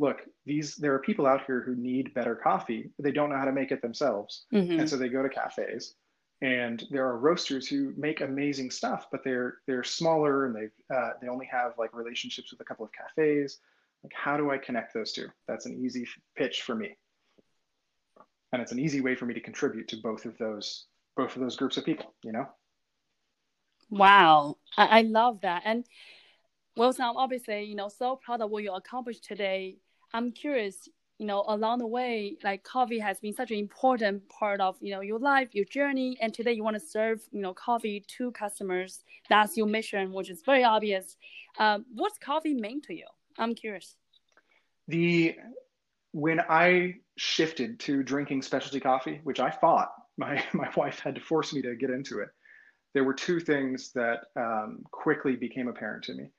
look these there are people out here who need better coffee but they don't know how to make it themselves hmm and so they go to cafes and there are roasters who make amazing stuff but they're they're smaller and they uh, they only have like relationships with a couple of cafes. Like how do i connect those two? That's an easy pitch for me. And it's an easy way for me to contribute to both of those both of those groups of people you know? Wow, I, I love that. And Wilson, I'm obviously, you know, so proud of what you accomplished today. I'm curious, you know, along the way, like coffee has been such an important part of, you know, your life, your journey, and today you want to serve, you know, coffee to customers. That's your mission, which is very obvious. Um, what's coffee mean to you? I'm curious. the when I shifted to drinking specialty coffee, which I fought, my my wife had to force me to get into it. There were two things that um, quickly became apparent to me.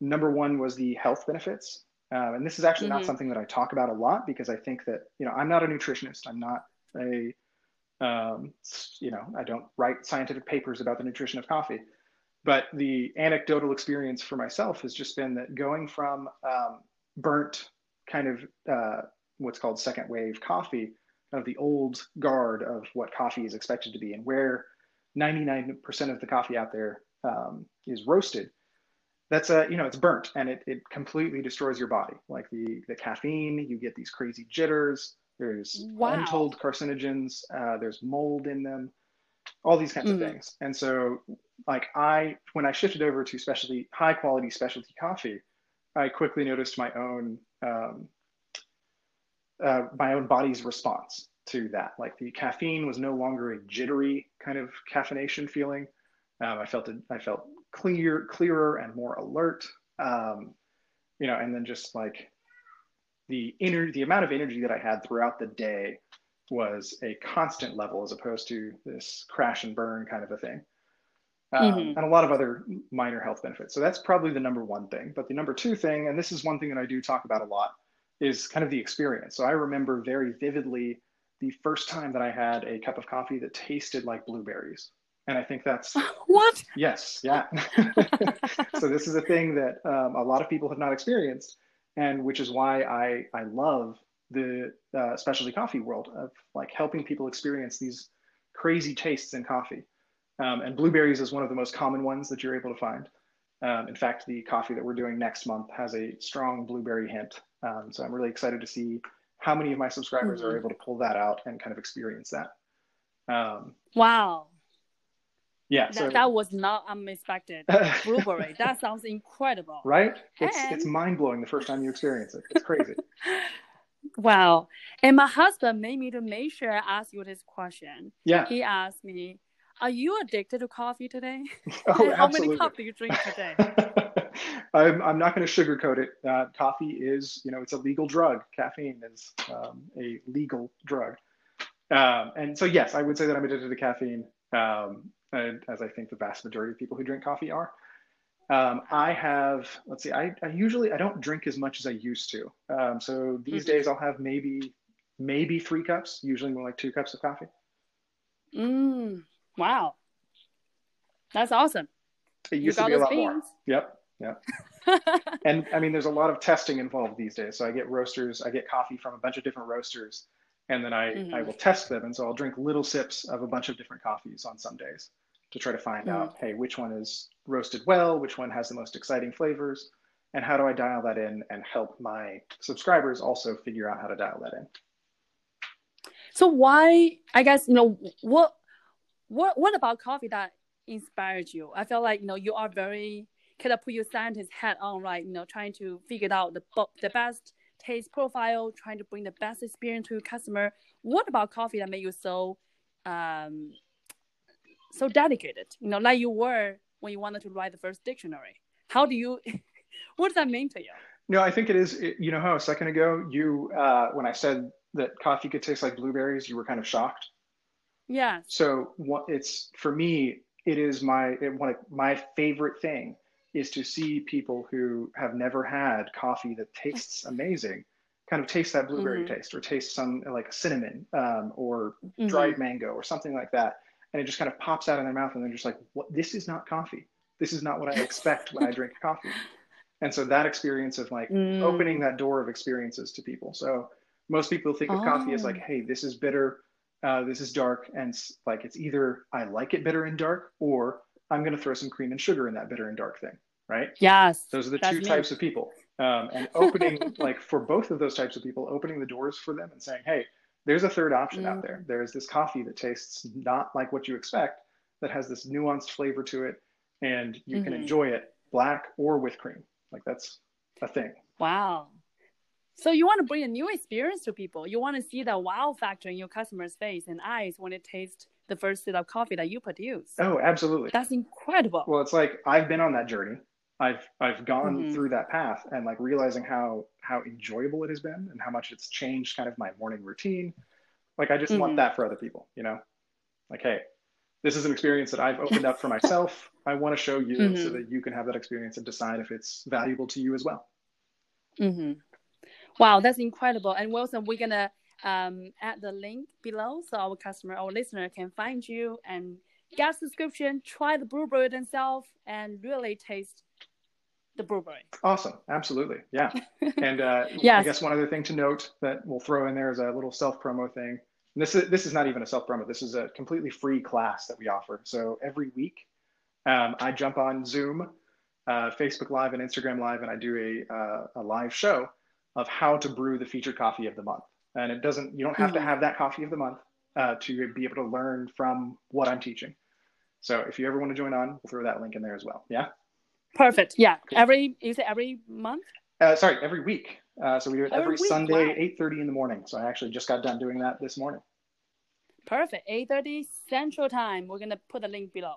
Number one was the health benefits, uh, and this is actually Mhm. not something that I talk about a lot because I think that you know I'm not a nutritionist. I'm not a um, you know I don't write scientific papers about the nutrition of coffee. But the anecdotal experience for myself has just been that going from um, burnt kind of uh, what's called second wave coffee, of the old guard of what coffee is expected to be, and where 99% of the coffee out there um, is roasted. That's a you know it's burnt and it, it completely destroys your body. Like the the caffeine, you get these crazy jitters. There's Wow. untold carcinogens. Uh, there's mold in them. All these kinds Mhm. of things. And so like I when I shifted over to specialty high quality specialty coffee, I quickly noticed my own um, uh, my own body's response. to that. Like the caffeine was no longer a jittery kind of caffeination feeling. Um, I felt it, I felt clear, clearer and more alert. Um, you know, and then just like the inner the amount of energy that I had throughout the day was a constant level as opposed to this crash and burn kind of a thing. Um, mm-hmm. and a lot of other minor health benefits. So that's probably the number one thing. But the number two thing, and this is one thing that I do talk about a lot, is kind of the experience. So I remember very vividly the first time that I had a cup of coffee that tasted like blueberries. And I think that's what? Yes, yeah. so this is a thing that um, a lot of people have not experienced, and which is why I I love the uh, specialty coffee world of like helping people experience these crazy tastes in coffee. Um, and blueberries is one of the most common ones that you're able to find. Um, in fact, the coffee that we're doing next month has a strong blueberry hint. Um, so I'm really excited to see how many of my subscribers mm-hmm. are able to pull that out and kind of experience that. Um, wow. Yeah, that, so, that was not unexpected. Blueberry, that sounds incredible. Right? It's, and... it's mind blowing the first time you experience it. It's crazy. wow. And my husband made me to make sure I ask you this question. Yeah. He asked me, Are you addicted to coffee today? Oh, How many cups do you drink today? I'm, I'm not going to sugarcoat it. Uh, coffee is, you know, it's a legal drug. Caffeine is um, a legal drug. Um, and so, yes, I would say that I'm addicted to caffeine, um, as I think the vast majority of people who drink coffee are. Um, I have, let's see, I, I, usually, I don't drink as much as I used to. Um, so these mm-hmm. days I'll have maybe, maybe three cups, usually more like two cups of coffee. Mm, wow. That's awesome. It used to be a lot beans. more. Yep. Yep. and I mean, there's a lot of testing involved these days. So I get roasters, I get coffee from a bunch of different roasters, and then I, mm-hmm. I will test them. And so I'll drink little sips of a bunch of different coffees on some days to try to find mm-hmm. out, hey, which one is roasted well, which one has the most exciting flavors, and how do I dial that in and help my subscribers also figure out how to dial that in. So why, I guess, you know, what, what, what about coffee that inspired you? I feel like, you know, you are very kind of put your scientist hat on, right? You know, trying to figure out the the best taste profile, trying to bring the best experience to your customer. What about coffee that made you so um, so dedicated? You know, like you were when you wanted to write the first dictionary. How do you? what does that mean to you? No, I think it is. You know how a second ago you, uh, when I said that coffee could taste like blueberries, you were kind of shocked. Yeah. So what it's for me, it is my it, one of my favorite thing is to see people who have never had coffee that tastes amazing kind of taste that blueberry mm-hmm. taste or taste some like cinnamon um, or mm-hmm. dried mango or something like that and it just kind of pops out of their mouth and they're just like what this is not coffee this is not what i expect when i drink coffee and so that experience of like mm. opening that door of experiences to people so most people think of oh. coffee as like oh. hey this is bitter uh, this is dark and like it's either i like it bitter and dark or I'm going to throw some cream and sugar in that bitter and dark thing, right? Yes. Those are the two me. types of people. Um, and opening, like for both of those types of people, opening the doors for them and saying, hey, there's a third option mm. out there. Mm. There's this coffee that tastes not like what you expect, that has this nuanced flavor to it, and you mm-hmm. can enjoy it black or with cream. Like that's a thing. Wow. So you want to bring a new experience to people. You want to see the wow factor in your customer's face and eyes when it tastes the first sip of coffee that you produce. Oh, absolutely. That's incredible. Well, it's like I've been on that journey. I've I've gone mm-hmm. through that path and like realizing how how enjoyable it has been and how much it's changed kind of my morning routine. Like I just mm-hmm. want that for other people, you know? Like, hey, this is an experience that I've opened up for myself. I want to show you mm-hmm. so that you can have that experience and decide if it's valuable to you as well. Mm-hmm. Wow, that's incredible. And Wilson, we're gonna um, add the link below so our customer or listener can find you and get subscription, try the blueberry themselves, and really taste the blueberry. Awesome. Absolutely. Yeah. And uh, yes. I guess one other thing to note that we'll throw in there is a little self promo thing. And this is this is not even a self promo. This is a completely free class that we offer. So every week, um, I jump on Zoom, uh, Facebook Live, and Instagram Live, and I do a uh, a live show of how to brew the featured coffee of the month and it doesn't you don't have mm-hmm. to have that coffee of the month uh, to be able to learn from what i'm teaching so if you ever want to join on we'll throw that link in there as well yeah perfect yeah every you say every month uh, sorry every week uh, so we do it every, every sunday 8.30 in the morning so i actually just got done doing that this morning Perfect. 8.30 Central Time. We're going to put the link below.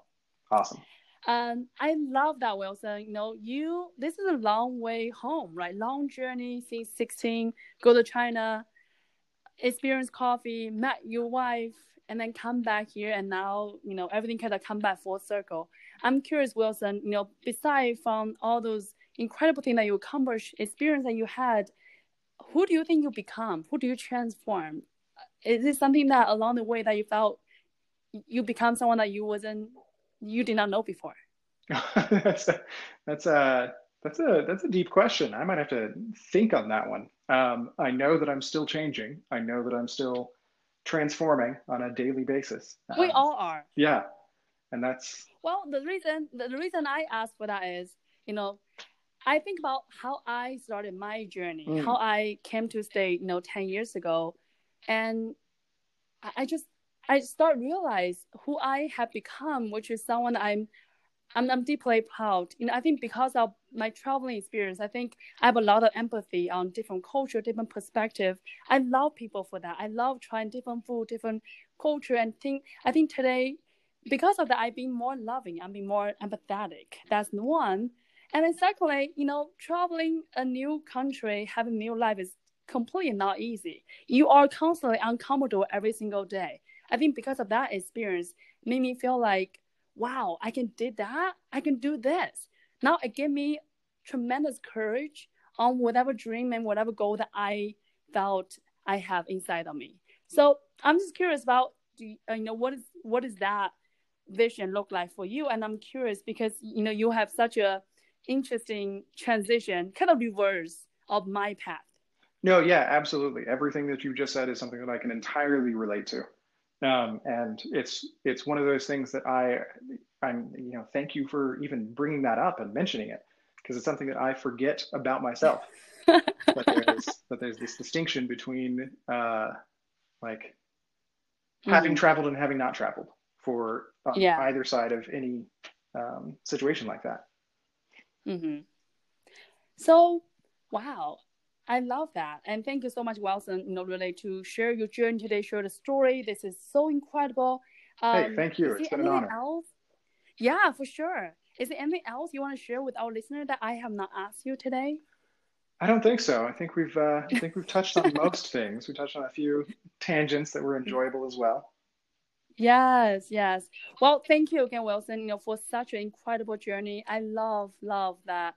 Awesome. Um, I love that, Wilson. You know, you this is a long way home, right? Long journey since 16, go to China, experience coffee, met your wife, and then come back here, and now you know everything kind of come back full circle. I'm curious, Wilson. You know, besides from all those incredible things that you accomplished, experience that you had, who do you think you become? Who do you transform? Is it something that along the way that you felt you become someone that you wasn't you did not know before? that's a, that's a that's a that's a deep question. I might have to think on that one. Um, I know that I'm still changing. I know that I'm still transforming on a daily basis. Um, we all are. Yeah, and that's well. The reason the reason I ask for that is, you know, I think about how I started my journey, mm. how I came to stay, you know, ten years ago, and I just I start realize who I have become, which is someone I'm I'm, I'm deeply proud. You know, I think because of my traveling experience, I think I have a lot of empathy on different culture, different perspective. I love people for that. I love trying different food, different culture, and think. I think today, because of that, I've been more loving. I'm being more empathetic. That's one. And then secondly, you know, traveling a new country, having new life is completely not easy. You are constantly uncomfortable every single day. I think because of that experience, made me feel like, wow, I can do that. I can do this. Now it gave me tremendous courage on whatever dream and whatever goal that I felt I have inside of me. So I'm just curious about, uh, you know, what is what is that vision look like for you? And I'm curious because you know you have such a interesting transition, kind of reverse of my path. No, yeah, absolutely. Everything that you just said is something that I can entirely relate to. Um, and it's it's one of those things that I I'm you know thank you for even bringing that up and mentioning it because it's something that I forget about myself. that there's that there's this distinction between uh, like mm-hmm. having traveled and having not traveled for uh, yeah. either side of any um, situation like that. Mm-hmm. So, wow, I love that. And thank you so much, Wilson, you know, really to share your journey today, share the story. This is so incredible. Um, hey, thank you. It's been an honor. Else? Yeah, for sure. Is there anything else you want to share with our listener that I have not asked you today? I don't think so. I think we've uh, I think we've touched on most things. We touched on a few tangents that were enjoyable as well. Yes, yes. Well, thank you again, Wilson. You know, for such an incredible journey. I love, love that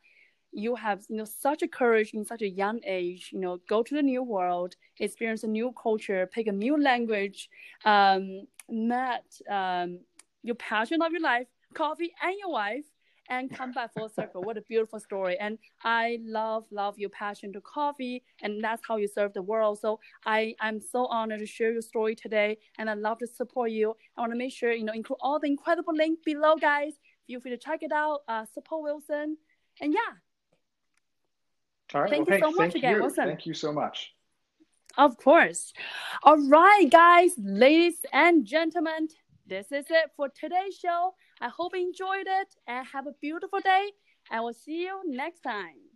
you have you know such a courage in such a young age you know go to the new world experience a new culture pick a new language um, met um, your passion of your life coffee and your wife and come back full circle. What a beautiful story. And i love love your passion to coffee and that's how you serve the world. So i i'm so honored to share your story today and i love to support you. I want to make sure you know include all the incredible link below guys. Feel free to check it out uh, support wilson. And yeah all right. Thank well, you hey, so much again. You. Awesome. Thank you so much. Of course. All right, guys, ladies and gentlemen, this is it for today's show. I hope you enjoyed it and have a beautiful day. I will see you next time.